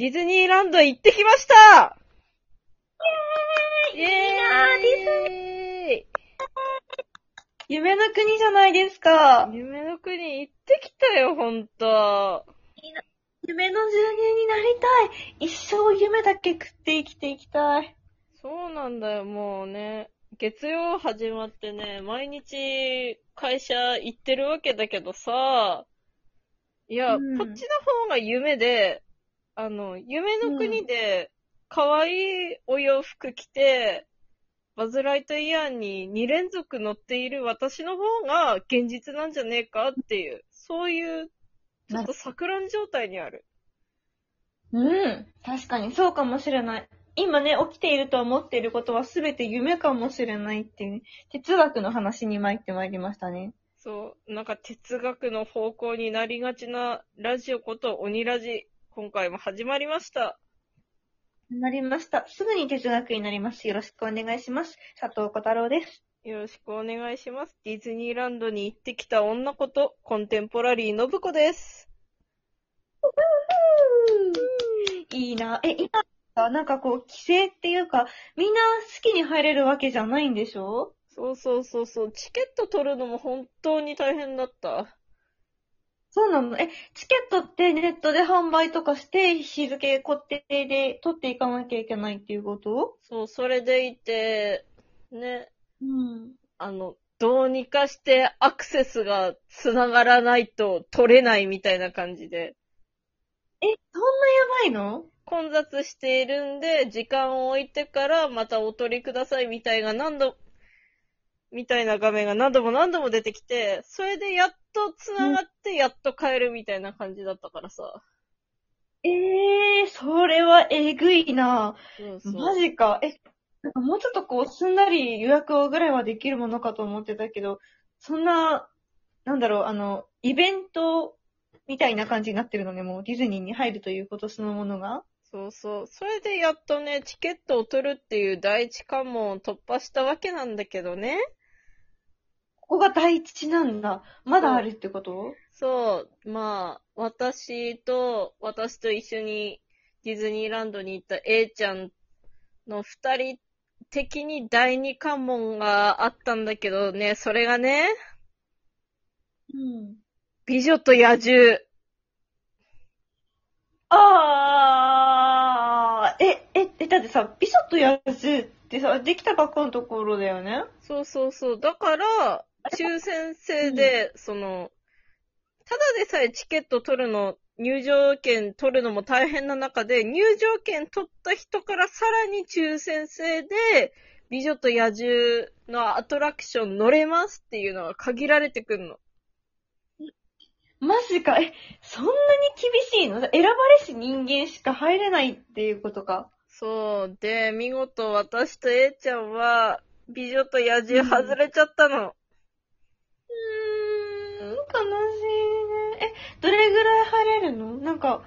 ディズニーランド行ってきましたイェーイいいなぁディズニ夢の国じゃないですかー。夢の国行ってきたよ、ほんと。夢の住人になりたい。一生夢だけ食って生きていきたい。そうなんだよ、もうね。月曜始まってね、毎日会社行ってるわけだけどさ、いや、うんこっちの方が夢で、あの、夢の国で、可愛いお洋服着て、バズ・ライトイヤーに2連続乗っている私の方が現実なんじゃねえかっていう、そういう、ちょっと錯乱状態にある。うん。確かにそうかもしれない。今ね、起きていると思っていることは全て夢かもしれないっていうね、哲学の話に参ってまいりましたね。そう、なんか哲学の方向になりがちなラジオこと鬼ラジ、今回も始まりました。なりました。すぐに哲学になります。よろしくお願いします。佐藤小太郎です。よろしくお願いします。ディズニーランドに行ってきた女こと、コンテンポラリーのぶこです。いいな。え、今さ、なんかこう、規制っていうか、みんな好きに入れるわけじゃないんでしょ？そうそうそうそう、チケット取るのも本当に大変だった。そうなのえ、チケットってネットで販売とかして、日付固定で取っていかなきゃいけないっていうこと？そう、それでいて、ね、うん。あの、どうにかしてアクセスが繋がらないと取れないみたいな感じで。え、そんなやばいの？混雑しているんで、時間を置いてからまたお取りくださいみたいが何度、みたいな画面が何度も何度も出てきて、それでやっと繋がってやっと買えるみたいな感じだったからさ。ええー、それはえぐいなそうそう。マジか。え、なんかもうちょっとこう、すんなり予約をぐらいはできるものかと思ってたけど、そんな、なんだろう、あの、イベントみたいな感じになってるのね、もうディズニーに入るということそのものが。そうそう。それでやっとね、チケットを取るっていう第一関門を突破したわけなんだけどね。ここが第一なんだ。まだあるってこと？そう、まあ、私と、私と一緒にディズニーランドに行った A ちゃんの二人的に第二関門があったんだけどね、それがね、うん。美女と野獣。あー、え、え、え、だってさ、ビショットやつってさ、できたばっかのところだよねそうそうそう。だから、抽選制で、その、ただでさえチケット取るの、入場券取るのも大変な中で、入場券取った人からさらに抽選制で、美女と野獣のアトラクション乗れますっていうのが限られてくんの。マジか、え、そんなに厳しいの？選ばれし人間しか入れないっていうことか？そう。で、見事私と A ちゃんは、美女と野獣外れちゃったの。悲しいね。え、どれぐらい入れるの？なんか、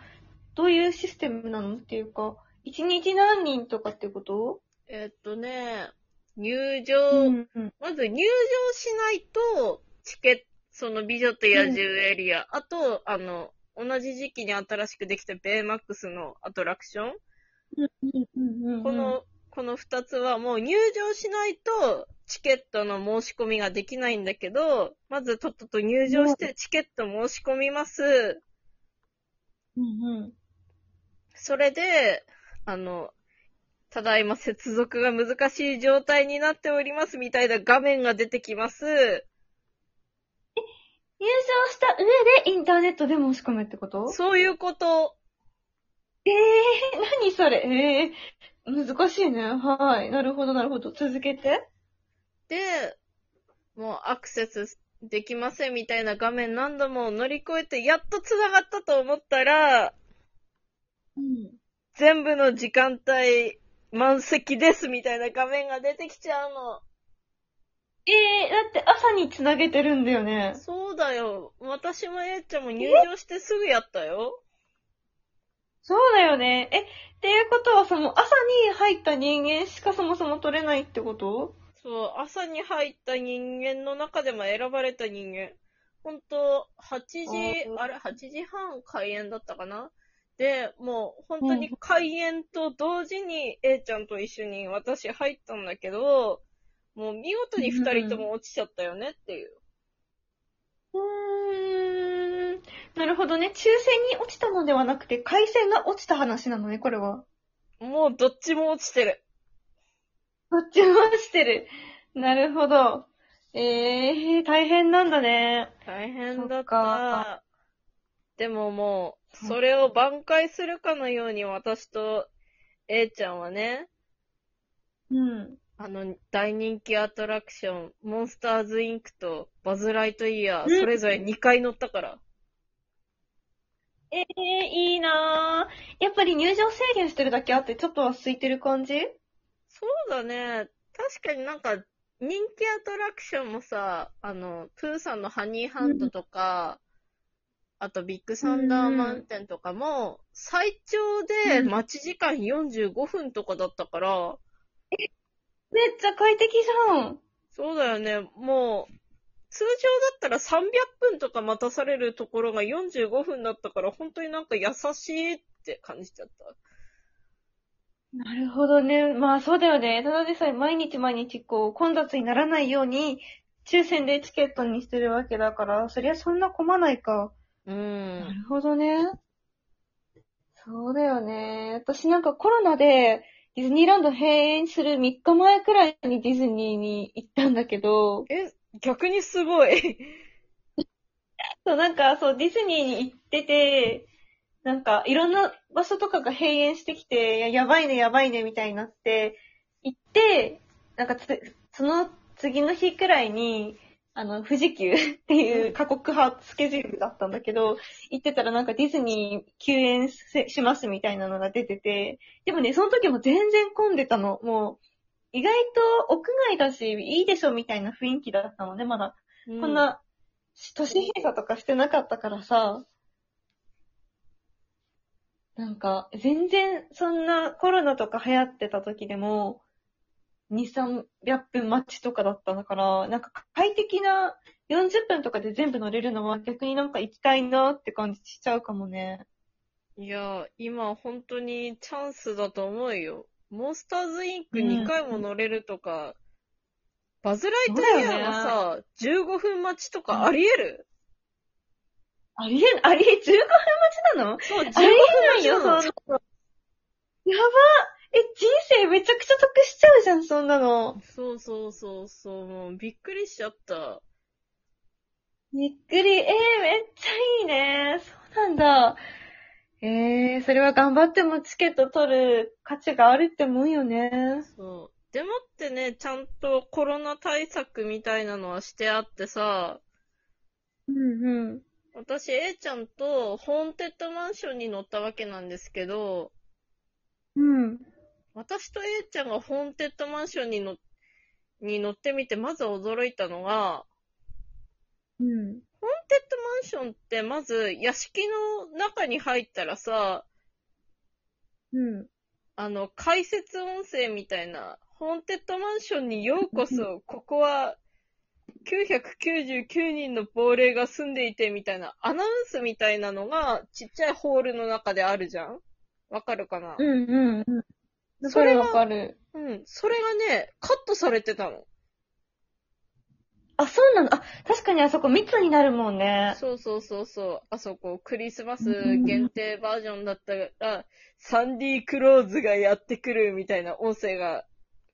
どういうシステムなのっていうか、一日何人とかってこと？えっとね、入場、ん、うん。まず入場しないと、チケット、その美女と野獣エリア、あと、あの、同じ時期に新しくできたベイマックスのアトラクション、この、この二つはもう入場しないと、チケットの申し込みができないんだけど、まずとっとと入場してチケット申し込みます。うんうん。それで、あの、ただいま接続が難しい状態になっておりますみたいな画面が出てきます。入場した上でインターネットで申し込むってこと？そういうこと。ええー、何それ？ええー、難しいね。はい。なるほど、なるほど。続けて。で、もうアクセスできませんみたいな画面何度も乗り越えて、やっと繋がったと思ったら、うん。全部の時間帯満席ですみたいな画面が出てきちゃうの。ええー、だって朝につなげてるんだよね。そうだよ。私もえいちゃんも入場してすぐやったよ。そうだよね。え、っていうことはその朝に入った人間しかそもそも取れないってこと？そう、朝に入った人間の中でも選ばれた人間。ほんと、8時、あれ、8時半開演だったかな？で、もう本当に開演と同時に A ちゃんと一緒に私入ったんだけど、もう見事に二人とも落ちちゃったよねっていう。うーん。なるほどね。抽選に落ちたのではなくて、回線が落ちた話なのね、これは。もうどっちも落ちてる。どっちも落ちてる。なるほど。ええー、大変なんだね。大変だっ。そったでももう、それを挽回するかのように私と A ちゃんはね、うん。あの、大人気アトラクション、モンスターズインクとバズライトイヤー、うんそれぞれ2回乗ったから。ええー、いいなぁ。やっぱり入場制限してるだけあって、ちょっとは空いてる感じ？そうだね。確かになんか、人気アトラクションもさ、あの、プーさんのハニーハントとか、あとビッグサンダーマウンテンとかも、最長でうん待ち時間45分とかだったから、めっちゃ快適じゃん。そうだよね。もう、通常だったら300分とか待たされるところが45分だったから、本当になんか優しいって感じちゃった。なるほどね。まあそうだよね。ただでさえ毎日毎日こう混雑にならないように抽選でチケットにしてるわけだから、そりゃそんな混まないか。う。なんるほどね。そうだよね。私なんかコロナでディズニーランド閉園する3日前くらいにディズニーに行ったんだけど、え、逆にすごい。そうなんかそうディズニーに行ってて、なんかいろんな場所とかが閉園してきて、いややばいねやばいねみたいになって、行って、なんかつその次の日くらいに、あの、富士急 っていう過酷派スケジュールだったんだけど、行ってたらなんかディズニー休園せしますみたいなのが出てて、でもね、その時も全然混んでたの。もう、意外と屋外だし、いいでしょみたいな雰囲気だったのね、まだ。うこん、な、都市閉鎖とかしてなかったからさ、なんか、全然、そんなコロナとか流行ってた時でも、2、300分待ちとかだったんだから、なんか快適な40分とかで全部乗れるのは逆になんか行きたいなって感じしちゃうかもね。いや、今本当にチャンスだと思うよ。モンスターズインク2回も乗れるとか、バズライトイヤーはさ、15分待ちとかあり得る、ありえ、ありえ、15分待ちなの？そう、15分ありえないよ、待ちなのそんなの。やばえ、人生めちゃくちゃ得しちゃうじゃん、そんなの。そうそうそうそう、もうびっくりしちゃった。びっくり。えー、めっちゃいいね。そうなんだ。えー、それは頑張ってもチケット取る価値があるってもんよね。そう。でもってね、ちゃんとコロナ対策みたいなのはしてあってさ、うんうん。私 A ちゃんとホーンテッドマンションに乗ったわけなんですけど、うん。私と A ちゃんがホーンテッドマンションに乗に乗ってみて、まず驚いたのが、うん。ホーンテッドマンションってまず屋敷の中に入ったらさ、うん。あの、解説音声みたいな、ホーンテッドマンションにようこそ、ここは999人の亡霊が住んでいてみたいなアナウンスみたいなのがちっちゃいホールの中であるじゃん？わかるかな？うんうんうん。それわかる。うん。それがね、カットされてたの。あ、そうなの？あ、確かにあそこ密になるもんね。そうそうそうそう。あそこ、クリスマス限定バージョンだったら、サンディ・クローズがやってくるみたいな音声が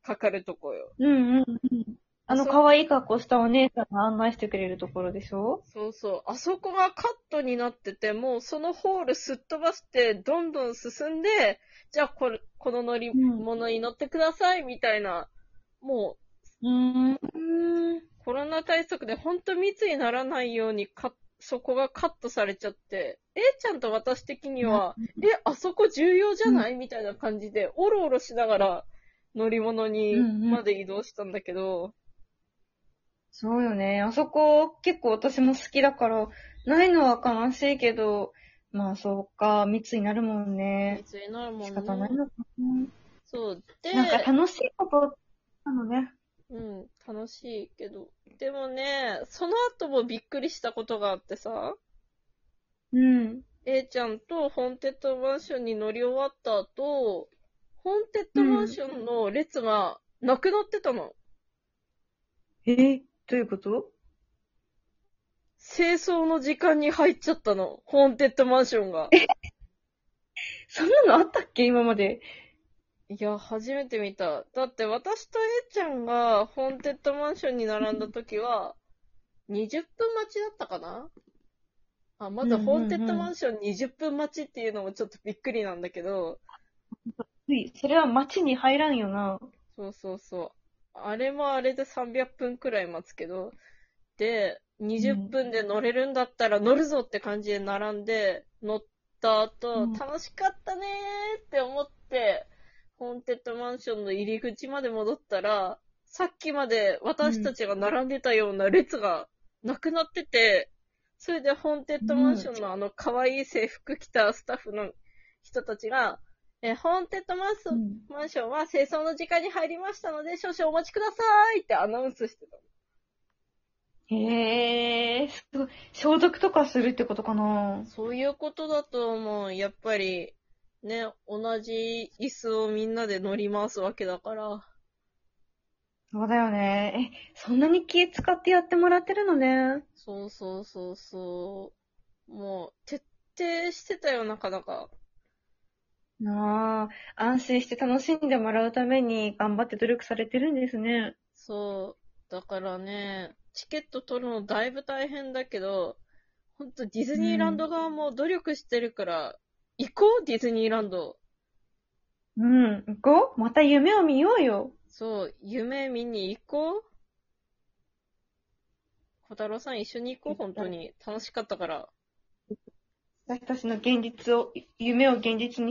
かかるとこよ。うんうんうん。あの、可愛い格好したお姉さんが案内してくれるところでしょ？そうそう。あそこがカットになってて、もうそのホールすっ飛ばして、どんどん進んで、じゃあこれ、この乗り物に乗ってください、みたいな、もうーん。う、コロナ対策でほんと密にならないようにか、そこがカットされちゃって、A ちゃんと私的には、え、あそこ重要じゃない？みたいな感じで、おろおろしながら乗り物にうんうん。まで移動したんだけど、そうよね。あそこ結構私も好きだから、ないのは悲しいけど、まあそうか、密になるもんね。密になるもんね。仕方ないのかそう。で、な。なんか楽しいことなのね。うん、楽しいけど。でもね、その後もびっくりしたことがあってさ、うん。A ちゃんとホーンテッドマンションに乗り終わった後、ホーンテッドマンションの列がなくなってたの。え？ー、どういうこと？清掃の時間に入っちゃったの。ホーンテッドマンションが。そんなのあったっけ？今まで。いや、初めて見た。だって私と A ちゃんがホーンテッドマンションに並んだ時は、20分待ちだったかな？あ、まだホーンテッドマンション20分待ちっていうのもちょっとびっくりなんだけど、それは街に入らんよな。そうそうそう。あれもあれで300分くらい待つけど、で、20分で乗れるんだったら乗るぞって感じで並んで、乗った後、うん。楽しかったねーって思って、ホーンテッドマンションの入り口まで戻ったら、さっきまで私たちが並んでたような列がなくなってて、それでホーンテッドマンションのあの可愛い制服着たスタッフの人たちが、え、ホーンテッドマンションうんマンションは清掃の時間に入りましたので、少々お待ちくださいってアナウンスしてた。へえー、すごい。消毒とかするってことかなそういうことだと思う。やっぱり、ね、同じ椅子をみんなで乗り回すわけだから。そうだよね。え、そんなに気使ってやってもらってるのね。そうそうそうそう。もう、徹底してたよ、なかなか。なあ、安心して楽しんでもらうために頑張って努力されてるんですね。そう。だからね、チケット取るのだいぶ大変だけど、ほんとディズニーランド側も努力してるから、行こう、ディズニーランド。うん、行こうまた夢を見ようよ。そう、夢見に行こう。小太郎さん一緒に行こう、本当に。楽しかったから。私たちの現実を、夢を現実に